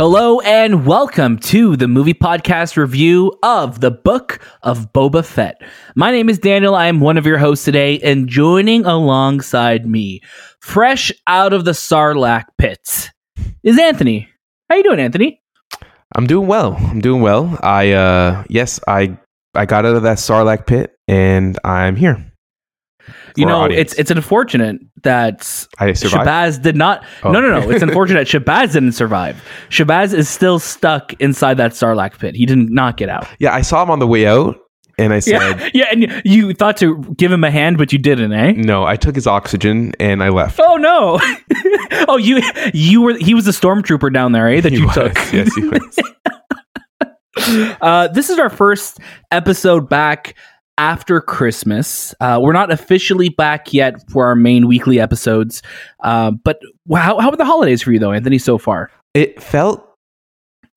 Hello and welcome to the movie podcast review of the Book of Boba Fett. My name is Daniel. I am one of your hosts today, and joining alongside me, fresh out of the Sarlacc pits, is Anthony. How you doing, Anthony? I'm doing well. I'm doing well. I uh yes, I I got out of that Sarlacc pit and I'm here. You know, audience. it's it's unfortunate that. Shahbaz did not. Oh. No, no, no. It's unfortunate Shahbaz didn't survive. Shahbaz is still stuck inside that Sarlacc pit. He did not get out. Yeah, I saw him on the way out and I said, Yeah, yeah, and you thought to give him a hand, but you didn't, eh? "No, I took his oxygen and I left." Oh no! oh, you you were he was a stormtrooper down there, eh? That He you was. took. Yes, he was. Uh, this is our first episode back after Christmas. Uh, we're not officially back yet for our main weekly episodes, uh, but how how were the holidays for you though, Anthony? So far, It felt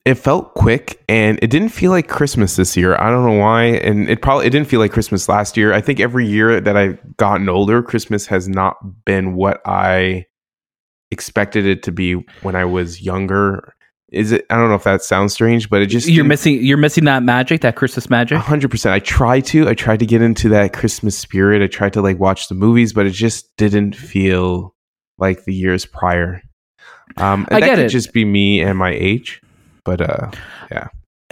it felt quick and it didn't feel like Christmas this year. I don't know why and it probably it didn't feel like Christmas last year. I think every year that I've gotten older, Christmas has not been what I expected it to be when I was younger. Is it I don't know if that sounds strange, but it just you're missing you're missing that magic, that Christmas magic. hundred percent. I tried to. I tried to get into that Christmas spirit. I tried to like watch the movies, but it just didn't feel like the years prior. Um, and I that get could it. just be me and my age, but uh,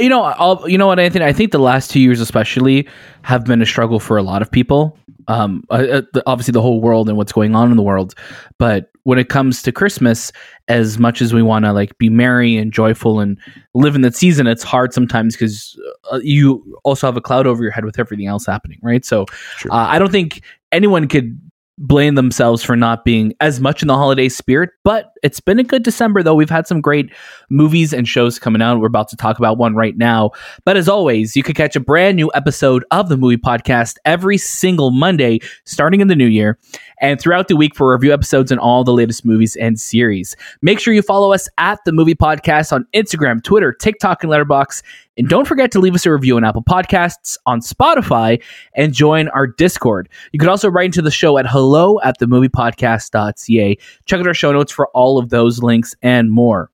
You know, I'll, you know what, Anthony? I think the last two years, especially, have been a struggle for a lot of people. Um, uh, uh, the- obviously, the whole world and what's going on in the world. But when it comes to Christmas, as much as we want to like be merry and joyful and live in that season, it's hard sometimes because uh, you also have a cloud over your head with everything else happening, right? So, uh, I don't think anyone could blame themselves for not being as much in the holiday spirit but it's been a good december though. We've had some great movies and shows coming out. We're about to talk about one right now. But as always you could catch a brand new episode of the movie podcast every single monday starting in the new year and throughout the week for review episodes and all the latest movies and series make sure you follow us at the movie podcast on instagram twitter tiktok and Letterboxd and don't forget to leave us a review on apple podcasts on spotify and join our discord you could also write into the show at hello at the moviepodcast.ca. Check out our show notes for all of those links and more.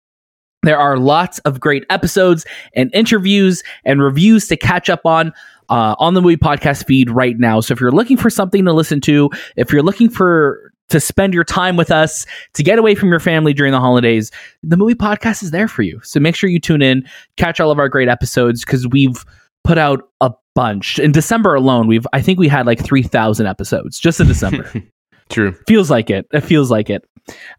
There are lots of great episodes and interviews and reviews to catch up on uh, on the movie podcast feed right now. So if you're looking for something to listen to, if you're looking for to spend your time with us, to get away from your family during the holidays, the movie podcast is there for you. So make sure you tune in, catch all of our great episodes because we've put out a bunch. In December alone, we've I think we had like 3,000 episodes just in December. true. feels like it. It feels like it.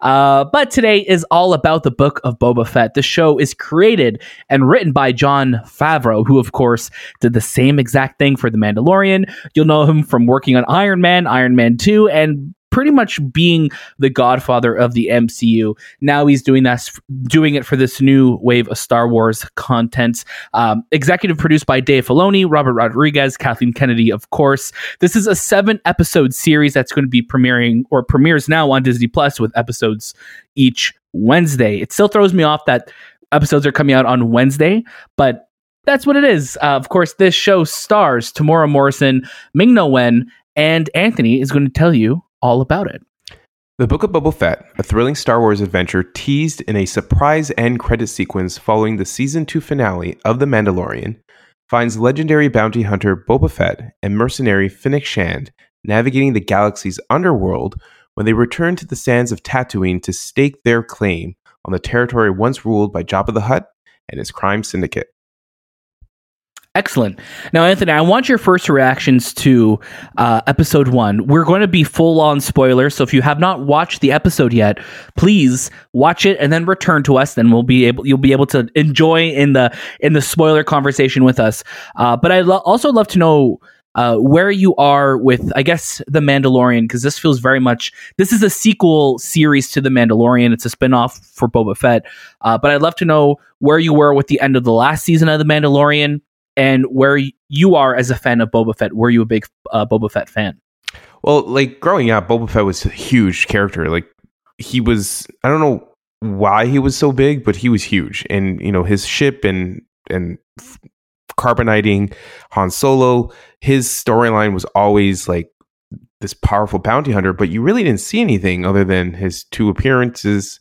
Uh, but today is all about the book of Boba Fett. The show is created and written by Jon Favreau, who, of course, did the same exact thing for The Mandalorian. You'll know him from working on Iron Man, Iron Man 2, and pretty much being the godfather of the MCU. Now he's doing that, doing it for this new wave of Star Wars contents. Um, executive produced by Dave Filoni, Robert Rodriguez, Kathleen Kennedy, of course. This is a seven episode series that's going to be premiering or premieres now on Disney Plus with episodes each Wednesday. It still throws me off that episodes are coming out on Wednesday, but that's what it is. Uh, of course, this show stars Temuera Morrison, Ming-Na Wen, and Anthony is going to tell you all about it. The Book of Boba Fett, a thrilling Star Wars adventure teased in a surprise end credit sequence following the season 2 finale of The Mandalorian, finds legendary bounty hunter Boba Fett and mercenary Fennec Shand navigating the galaxy's underworld when they return to the sands of Tatooine to stake their claim on the territory once ruled by Jabba the Hutt and his crime syndicate. Excellent. Now, Anthony, I want your first reactions to uh, episode one. We're going to be full on spoilers, so if you have not watched the episode yet, please watch it and then return to us. Then we'll be able you'll be able to enjoy in the in the spoiler conversation with us. Uh, but I'd lo- also love to know uh, where you are with, I guess, The Mandalorian, because this feels very much, this is a sequel series to The Mandalorian. It's a spinoff for Boba Fett. Uh, but I'd love to know where you were with the end of the last season of The Mandalorian and where you are as a fan of Boba Fett. Were you a big uh, Boba Fett fan? Well, like growing up, Boba Fett was a huge character. Like he was, I don't know why he was so big, but he was huge. And you know, his ship and and carbonating Han Solo, his storyline was always like this powerful bounty hunter. But you really didn't see anything other than his two appearances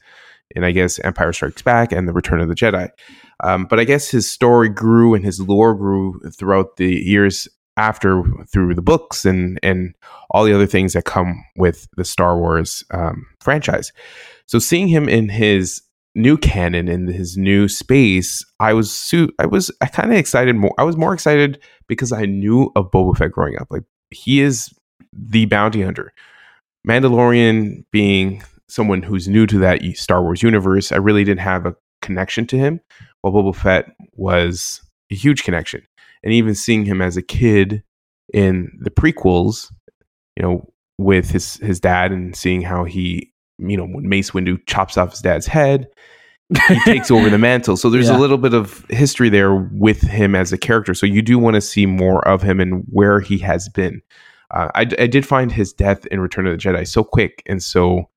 in I guess Empire Strikes Back and The Return of the Jedi. Um, but I guess his story grew and his lore grew throughout the years after through the books and and all the other things that come with the Star Wars um, franchise. So seeing him in his new canon in his new space, I was su- I was I kind of excited more. I was more excited because I knew of Boba Fett growing up. Like he is the bounty hunter. Mandalorian being someone who's new to that Star Wars universe, I really didn't have a connection to him. While Boba Fett was a huge connection, and even seeing him as a kid in the prequels, you know, with his his dad and seeing how he, you know, when Mace Windu chops off his dad's head, he takes over the mantle. So there's Yeah. a little bit of history there with him as a character. So you do want to see more of him and where he has been. Uh, I, I did find his death in Return of the Jedi so quick and so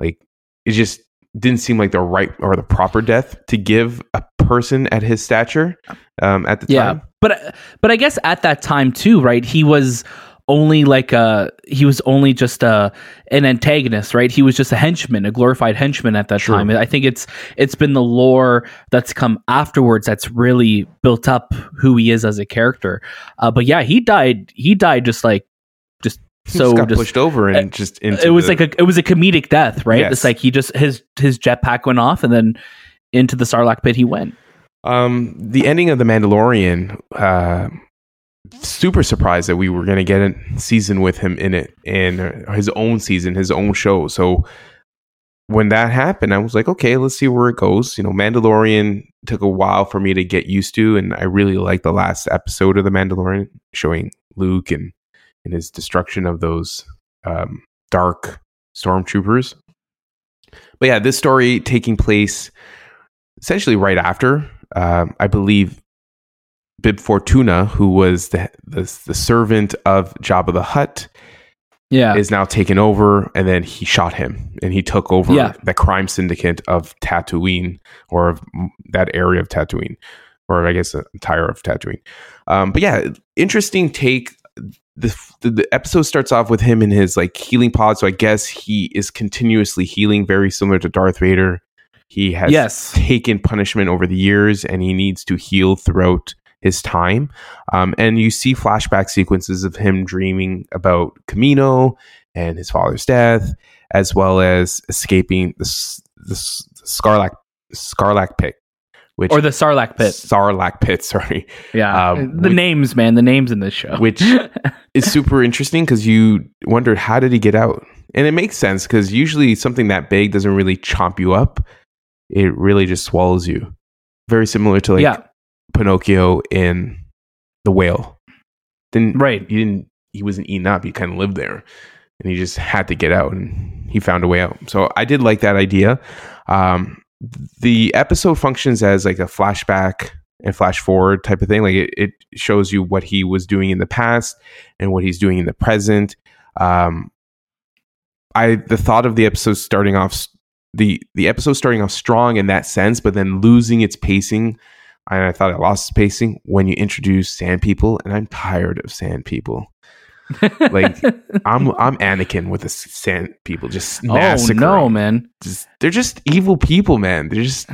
like it just didn't seem like the right or the proper death to give a person at his stature um, at the yeah time. but but i guess at that time too right he was only like a he was only just a an antagonist right? He was just a henchman a glorified henchman at that time. I think it's it's been the lore that's come afterwards that's really built up who he is as a character. Uh, but yeah he died he died just like so just got just pushed over and just into it was the- like a it was a comedic death right Yes. it's like he just his his jetpack went off and then into the sarlacc pit he went Um, the ending of the Mandalorian. Uh, super surprised that we were going to get a season with him in it and his own season, his own show. So when that happened, I was like, okay, let's see where it goes. You know, Mandalorian took a while for me to get used to, and I really liked the last episode of the Mandalorian, showing Luke and and his destruction of those um, dark stormtroopers. But yeah, this story taking place essentially right after, um, I believe, Bib Fortuna, who was the, the the servant of Jabba the Hutt, yeah is now taken over, and then he shot him, and he took over Yeah. the crime syndicate of Tatooine, or of that area of Tatooine, or I guess the entire of Tatooine. Um, but yeah, interesting take. The, the the episode starts off with him in his like healing pod, so I guess he is continuously healing, very similar to Darth Vader. He has yes taken punishment over the years and he needs to heal throughout his time. Um, and you see flashback sequences of him dreaming about Kamino and his father's death, as well as escaping the, the, s- Scarlac, Scarlac pit. Which, or the sarlacc pit Sarlacc pit, sorry. Yeah, Um, the which- names, man, the names in this show. Which is super interesting because you wondered how did he get out? And it makes sense because usually something that big doesn't really chomp you up. It really just swallows you. Very similar to like yeah, Pinocchio in The Whale. Didn't right. he didn't he wasn't eaten up, he kind of lived there. And he just had to get out and he found a way out. So I did like that idea. Um the episode functions as like a flashback and flash forward type of thing. Like it, it shows you what he was doing in the past and what he's doing in the present. Um I the thought of the episode starting off the the episode starting off strong in that sense, but then losing its pacing. And I thought it lost its pacing when you introduce sand people, and I'm tired of sand people. Like, I'm I'm Anakin with the sand people, just massacring. oh no, man. Just, they're just evil people, man. They're just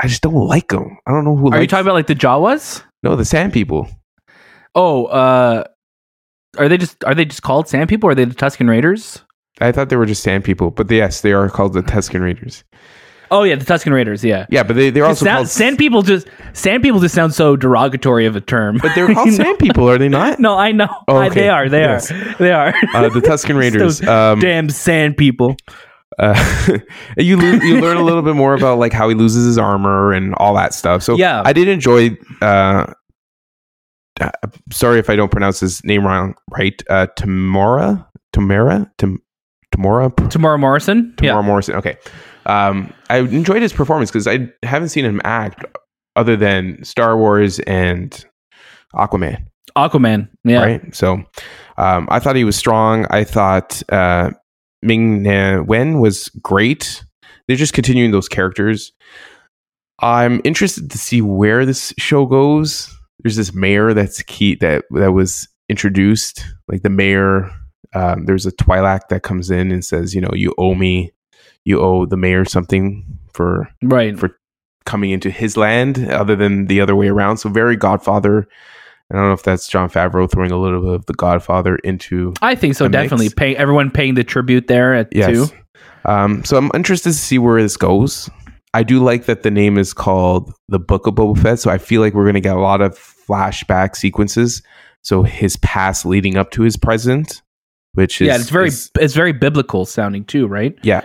I just don't like them. I don't know who. Are you talking about like the Jawas? no the sand people? Oh, uh, are they just are they just called Sand People? Or are they the Tusken Raiders? I thought they were just sand people, but yes, they are called the Tusken Raiders. Oh yeah, the Tusken Raiders. Yeah. Yeah, but they they're also Sound- called sand people just sand people just sound so derogatory of a term. But they're called sand people, are they not? no, I know. Oh, I- they are. They Yes. are. They are. Uh, the Tusken Raiders. Um, Damn sand people. uh, you lo- you learn a little bit more about like how he loses his armor and all that stuff. So Yeah. I did enjoy. Uh, uh, sorry if I don't pronounce his name wrong. Right, uh, Tamora, Tamara, Tam- Tamora, Tomorrow Morrison. Tamora Yeah. Morrison. Okay, um, I enjoyed his performance because I haven't seen him act other than Star Wars and Aquaman. Aquaman. Yeah. right? So um, I thought he was strong. I thought uh, Ming Na Wen was great. They're just continuing those characters. I'm interested to see where this show goes. There's this mayor that's key that that was introduced. Like the mayor, um, there's a Twi'lek that comes in and says, you know, you owe me, you owe the mayor something for right. for coming into his land other than the other way around. So very Godfather. I don't know if that's Jon Favreau throwing a little bit of the Godfather into I think so. mix. Definitely paying everyone paying the tribute there at yes. two. Um, so I'm interested to see where this goes. I do like that the name is called the Book of Boba Fett, so I feel like we're going to get a lot of flashback sequences. So his past leading up to his present, which is yeah, it's very is- it's very biblical sounding too, right? Yeah.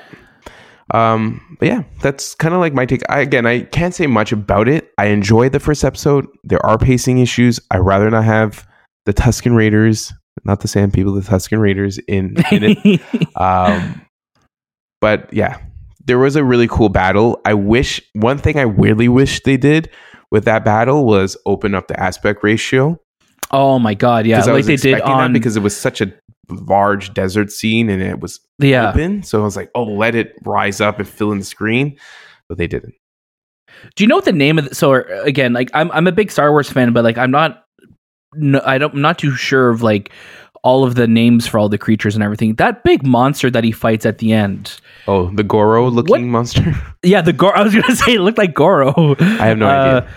Um, but yeah, that's kind of like my take. I, again, I can't say much about it. I enjoyed the first episode. There are pacing issues. I rather not have the Tusken Raiders, not the Sand People, the Tusken Raiders in, in it. um, but yeah, there was a really cool battle. I wish one thing I really wish they did with that battle was open up the aspect ratio. oh my god, yeah, like they did on because it was such a large desert scene and it was yeah. open. So I was like, oh, let it rise up and fill in the screen. But they didn't. Do you know what the name of the, so uh, again, like I'm I'm a big Star Wars fan, but like I'm not no, I don't I'm not too sure of like all of the names for all the creatures and everything. That big monster that he fights at the end. Oh, the Goro looking What? monster. Yeah, the Goro. I was gonna say it looked like Goro. I have no idea.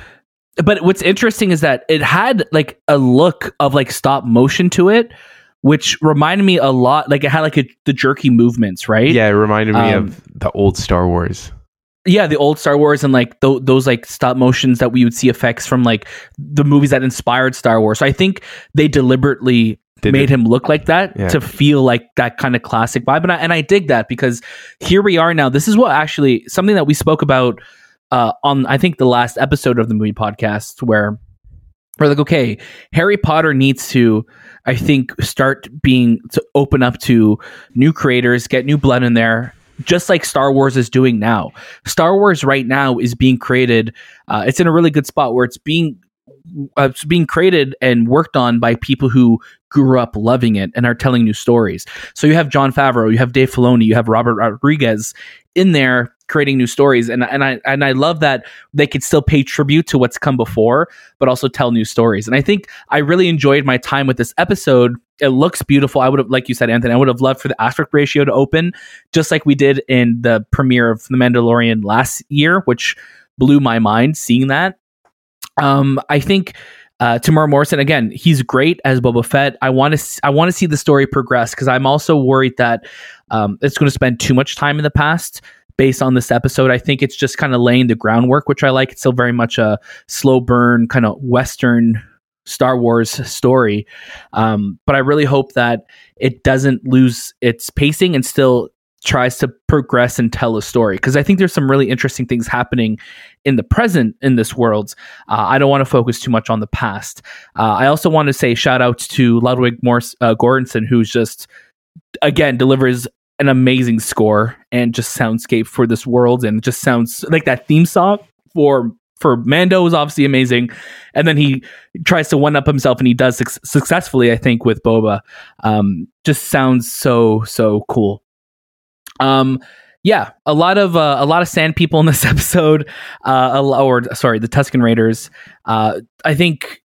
But what's interesting is that it had like a look of like stop motion to it, which reminded me a lot. Like it had like a, the jerky movements, right? Yeah, it reminded me Um, of the old Star Wars. yeah, the old Star Wars and like th- those like stop motions that we would see effects from like the movies that inspired Star Wars. So I think they deliberately Did made it- him look like that Yeah. to feel like that kind of classic vibe. And I, and I dig that because here we are now. This is what actually something that we spoke about uh, on I think the last episode of the movie podcast where we're like, okay, Harry Potter needs to, I think, start being to open up to new creators, get new blood in there, just like Star Wars is doing now. Star Wars right now is being created. Uh, it's in a really good spot where it's being uh, it's being created and worked on by people who grew up loving it and are telling new stories. So you have Jon Favreau, you have Dave Filoni, you have Robert Rodriguez in there creating new stories, and and I and I love that they could still pay tribute to what's come before, but also tell new stories. And I think I really enjoyed my time with this episode. It looks beautiful. I would have, like you said, Anthony, I would have loved for the aspect ratio to open, just like we did in the premiere of The Mandalorian last year, which blew my mind seeing that. Um, I think uh, Temuera Morrison again, he's great as Boba Fett. I want to I want to see the story progress because I'm also worried that um, it's going to spend too much time in the past. Based on this episode, I think it's just kind of laying the groundwork, which I like. It's still very much a slow burn kind of Western Star Wars story, um, but I really hope that it doesn't lose its pacing and still tries to progress and tell a story because I think there's some really interesting things happening in the present in this world. Uh, I don't want to focus too much on the past. Uh, I also want to say shout outs to Ludwig Morse uh, Göransson, who's just again delivers an amazing score and just soundscape for this world, and it just sounds like that theme song for for Mando is obviously amazing, and then he tries to one up himself, and he does suc successfully, I think, with Boba. Um, just sounds so so cool. Um, yeah, a lot of uh, a lot of sand people in this episode, uh, or sorry, the Tusken Raiders. Uh, I think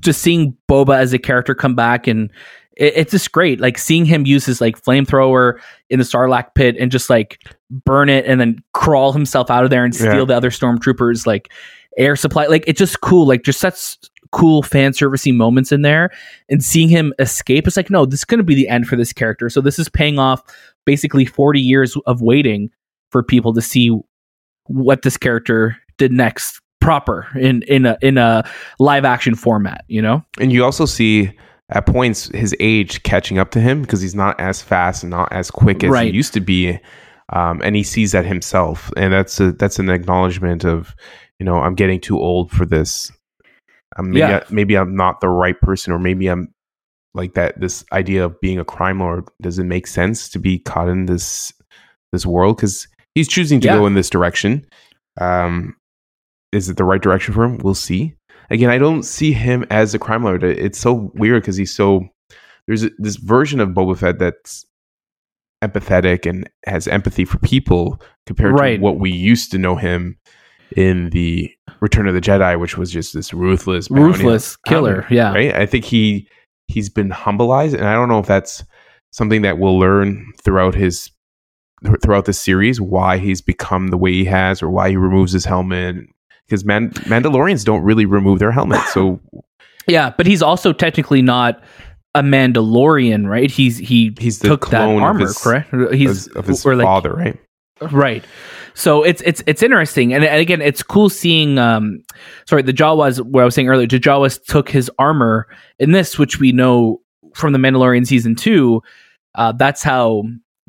just seeing Boba as a character come back and it, it's just great. Like seeing him use his like flamethrower in the Sarlacc pit and just like burn it and then crawl himself out of there and steal Yeah. the other stormtroopers like air supply. Like it's just cool. Like just such cool fan servicey moments in there and seeing him escape. It's like no, this is going to be the end for this character. So this is paying off basically 40 years of waiting for people to see what this character did next proper in in a in a live action format you know And you also see at points his age catching up to him because he's not as fast and not as quick as Right. he used to be. Um, and he sees that himself, and that's a, that's an acknowledgement of, you know, I'm getting too old for this. Um, maybe Yeah. I, maybe I'm not the right person, or maybe I'm like that. This idea of being a crime lord does it make sense to be caught in this this world because he's choosing to Yeah. go in this direction. Um, is it the right direction for him? We'll see. Again, I don't see him as a crime lord. It's so weird because he's so there's this version of Boba Fett that's empathetic and has empathy for people compared Right. to what we used to know him in the Return of the Jedi, which was just this ruthless, ruthless killer hunter, yeah Right. I think he he's been humbleized, and I don't know if that's something that we'll learn throughout his throughout the series why he's become the way he has or why he removes his helmet because Man- Mandalorians don't really remove their helmet. So Yeah, but he's also technically not a Mandalorian, right? He's he he's the took that armor, his, correct? He's of his or like- father, right? Right. So it's it's it's interesting, and, and again, it's cool seeing. Um, sorry, the Jawas. What I was saying earlier, the Jawas took his armor in this, which we know from the Mandalorian season two. Uh, that's how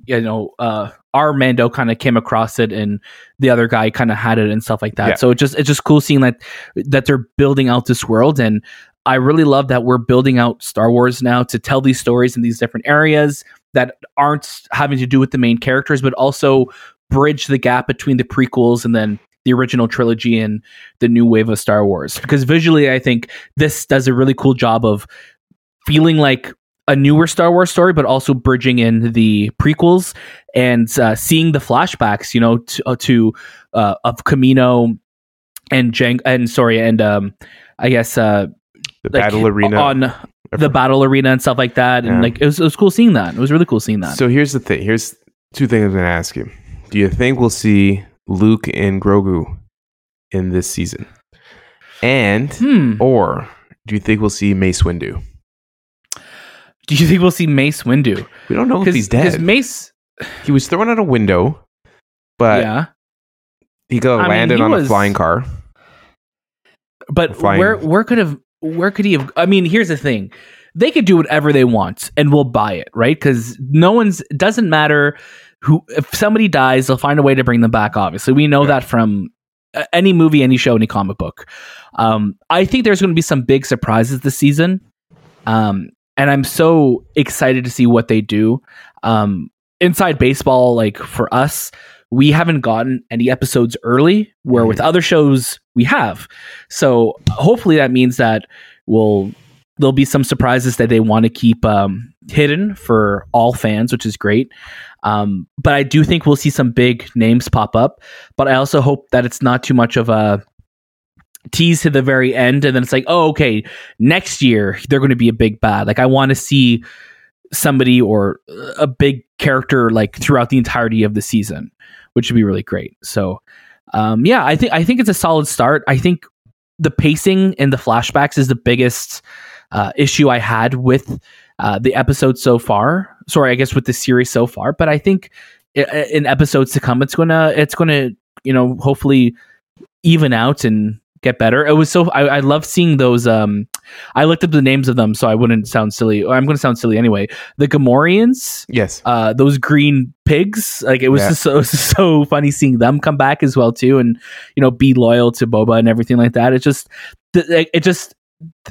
you know uh, our Mando kind of came across it, and the other guy kind of had it and stuff like that. Yeah. So it just it's just cool seeing that that they're building out this world, and I really love that we're building out Star Wars now to tell these stories in these different areas that aren't having to do with the main characters, but also bridge the gap between the prequels and then the original trilogy and the new wave of Star Wars. Because visually, I think this does a really cool job of feeling like a newer Star Wars story, but also bridging in the prequels and uh, seeing the flashbacks, you know, to, uh, to uh, of Kamino and Jang and sorry, and um, I guess uh, The like, battle arena. on the battle arena and stuff like that, and Yeah. like it was, it was cool seeing that. It was really cool seeing that. So here's the thing. Here's two things I'm going to ask you. Do you think we'll see Luke and Grogu in this season? And hmm. or do you think we'll see Mace Windu? Do you think we'll see Mace Windu? We don't know if he's Because dead. Mace, he was thrown out a window, but yeah, he got I mean, landed he on a flying car. but flying- where where could have where could he have? I mean, here's the thing: they could do whatever they want, and we'll buy it, right? Because no one's it doesn't matter who if somebody dies, they'll find a way to bring them back. Obviously, we know Yeah. that from uh, any movie, any show, any comic book. Um, I think there's going to be some big surprises this season, um, and I'm so excited to see what they do. Um, inside baseball, like for us, we haven't gotten any episodes early, where with other shows we have. So hopefully that means that we'll there'll be some surprises that they want to keep um, hidden for all fans, which is great. Um, but I do think we'll see some big names pop up. But I also hope that it's not too much of a tease to the very end, and then it's like, oh, okay, next year they're going to be a big bad. Like I want to see somebody or a big character like throughout the entirety of the season, which would be really great. So, um, yeah, I think I think it's a solid start. I think the pacing and the flashbacks is the biggest uh, issue I had with uh, the episode so far. Sorry, I guess with the series so far. But I think in episodes to come, it's gonna it's gonna you know hopefully even out and get better. It was so I, I love seeing those. Um, I looked up the names of them so I wouldn't sound silly. Or I'm going to sound silly anyway. The Gamorreans Yes. uh, those green pigs. Like it was Yeah. just so it was just so funny seeing them come back as well too, and you know be loyal to Boba and everything like that. It just it just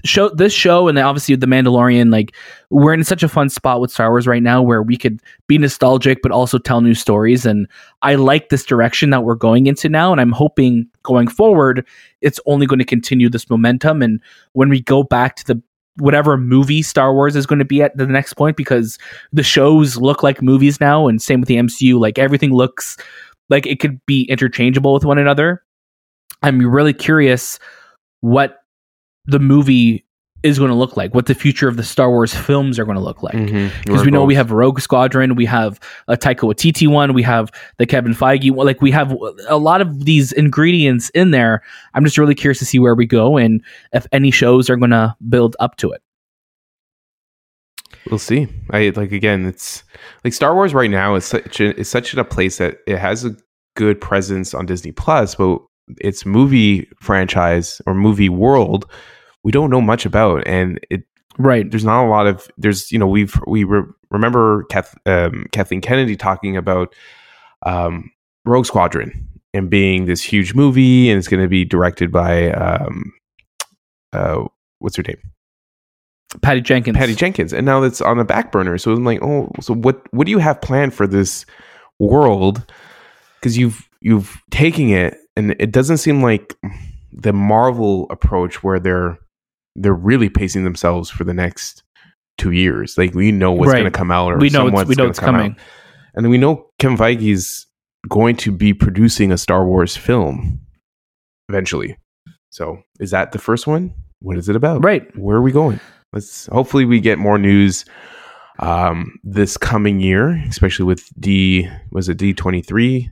show this show and then obviously the Mandalorian. Like we're in such a fun spot with Star Wars right now where we could be nostalgic but also tell new stories. And I like this direction that we're going into now, and I'm hoping going forward it's only going to continue this momentum. And when we go back to the whatever movie Star Wars is going to be at the next point because the shows look like movies now and same with the MCU like everything looks like it could be interchangeable with one another. I'm really curious what the movie is going to look like, what the future of the Star Wars films are going to look like. Mhm. Because Where we know we have Rogue Squadron, we have a Taika Waititi one, we have the Kevin Feige one. Like we have a lot of these ingredients in there. I'm just really curious to see where we go and if any shows are going to build up to it. We'll see. I like again. It's like Star Wars right now is such a, is such in a place that it has a good presence on Disney Plus, but its movie franchise or movie world we don't know much about, and it Right. there's not a lot of there's you know we've we re- remember Kath, um, Kathleen Kennedy talking about um, Rogue Squadron and being this huge movie, and it's going to be directed by um, uh, what's her name Patty Jenkins. Patty Jenkins, and now it's on the back burner. So I'm like, oh, so what? What do you have planned for this world? Because you've you've taken it, and it doesn't seem like the Marvel approach where they're they're really pacing themselves for the next two years. Like we know what's Right. going to come out, or we know it's, we know it's coming. out. and then we know Kevin Feige's going to be producing a Star Wars film eventually. So is that the first one? What is it about? Right. where are we going? Let's hopefully we get more news um, this coming year, especially with D was it D twenty three.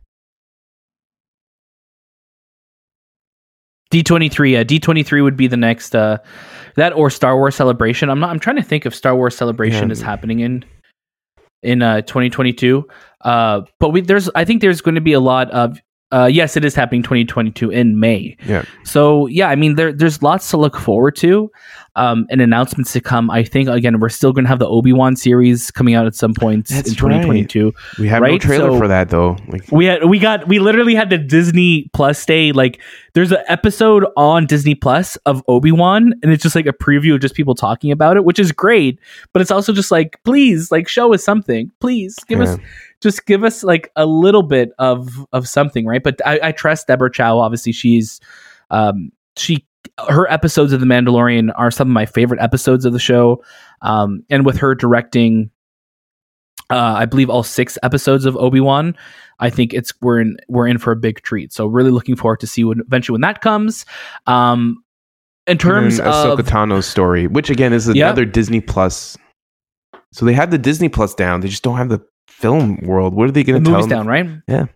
D twenty three, yeah, D twenty three would be the next uh, that or Star Wars Celebration. I'm not. I'm trying to think if Star Wars Celebration Yeah. is happening in in uh 2022. Uh, but we there's I think there's going to be a lot of uh, yes, it is happening 2022 in May. Yeah. So yeah, I mean there there's lots to look forward to, um, and announcements to come. I think again we're still going to have the Obi Wan series coming out at some point That's in 2022. We have no trailer so- for that though. Like We had we got we literally had the Disney Plus day. Like there's an episode on Disney Plus of Obi Wan, and it's just like a preview of just people talking about it, which is great. But it's also just like, please, like show us something. Please give us Yeah. Just give us like a little bit of of something, right? But I, I trust Deborah Chow. Obviously, she's um she her episodes of The Mandalorian are some of my favorite episodes of the show. Um, and with her directing, uh, I believe all six episodes of Obi Wan. I think it's we're in we're in for a big treat. So really looking forward to see when eventually when that comes. Um, in terms and Ahsoka of Tano's story, which again is Yeah. another Disney Plus. So they have the Disney Plus down. They just don't have the film world. What are they going to tell movies them? down, right? Yeah.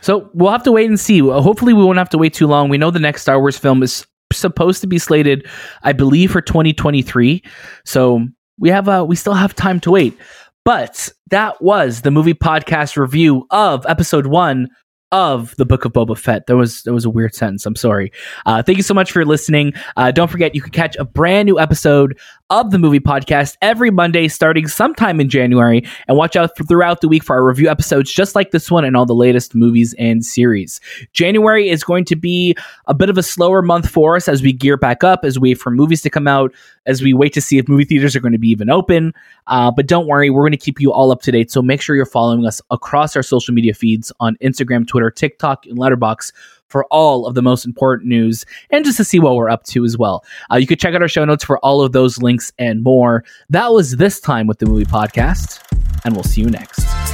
So we'll have to wait and see. Hopefully, we won't have to wait too long. We know the next Star Wars film is supposed to be slated, I believe, for 2023. So we have uh, we still have time to wait. But that was the movie podcast review of episode one of the Book of Boba Fett. That was that was a weird sentence. I'm sorry. Uh, thank you so much for listening. Uh, don't forget you can catch a brand new episode of the movie podcast every Monday starting sometime in January. And watch out for, throughout the week for our review episodes just like this one and all the latest movies and series. January is going to be a bit of a slower month for us as we gear back up, as we wait for movies to come out, as we wait to see if movie theaters are going to be even open. Uh, but don't worry, we're going to keep you all up to date. So make sure you're following us across our social media feeds on Instagram, Twitter, TikTok, and Letterboxd for all of the most important news and just to see what we're up to as well. Uh, you could check out our show notes for all of those links and more. That was this time with the movie podcast, and we'll see you next.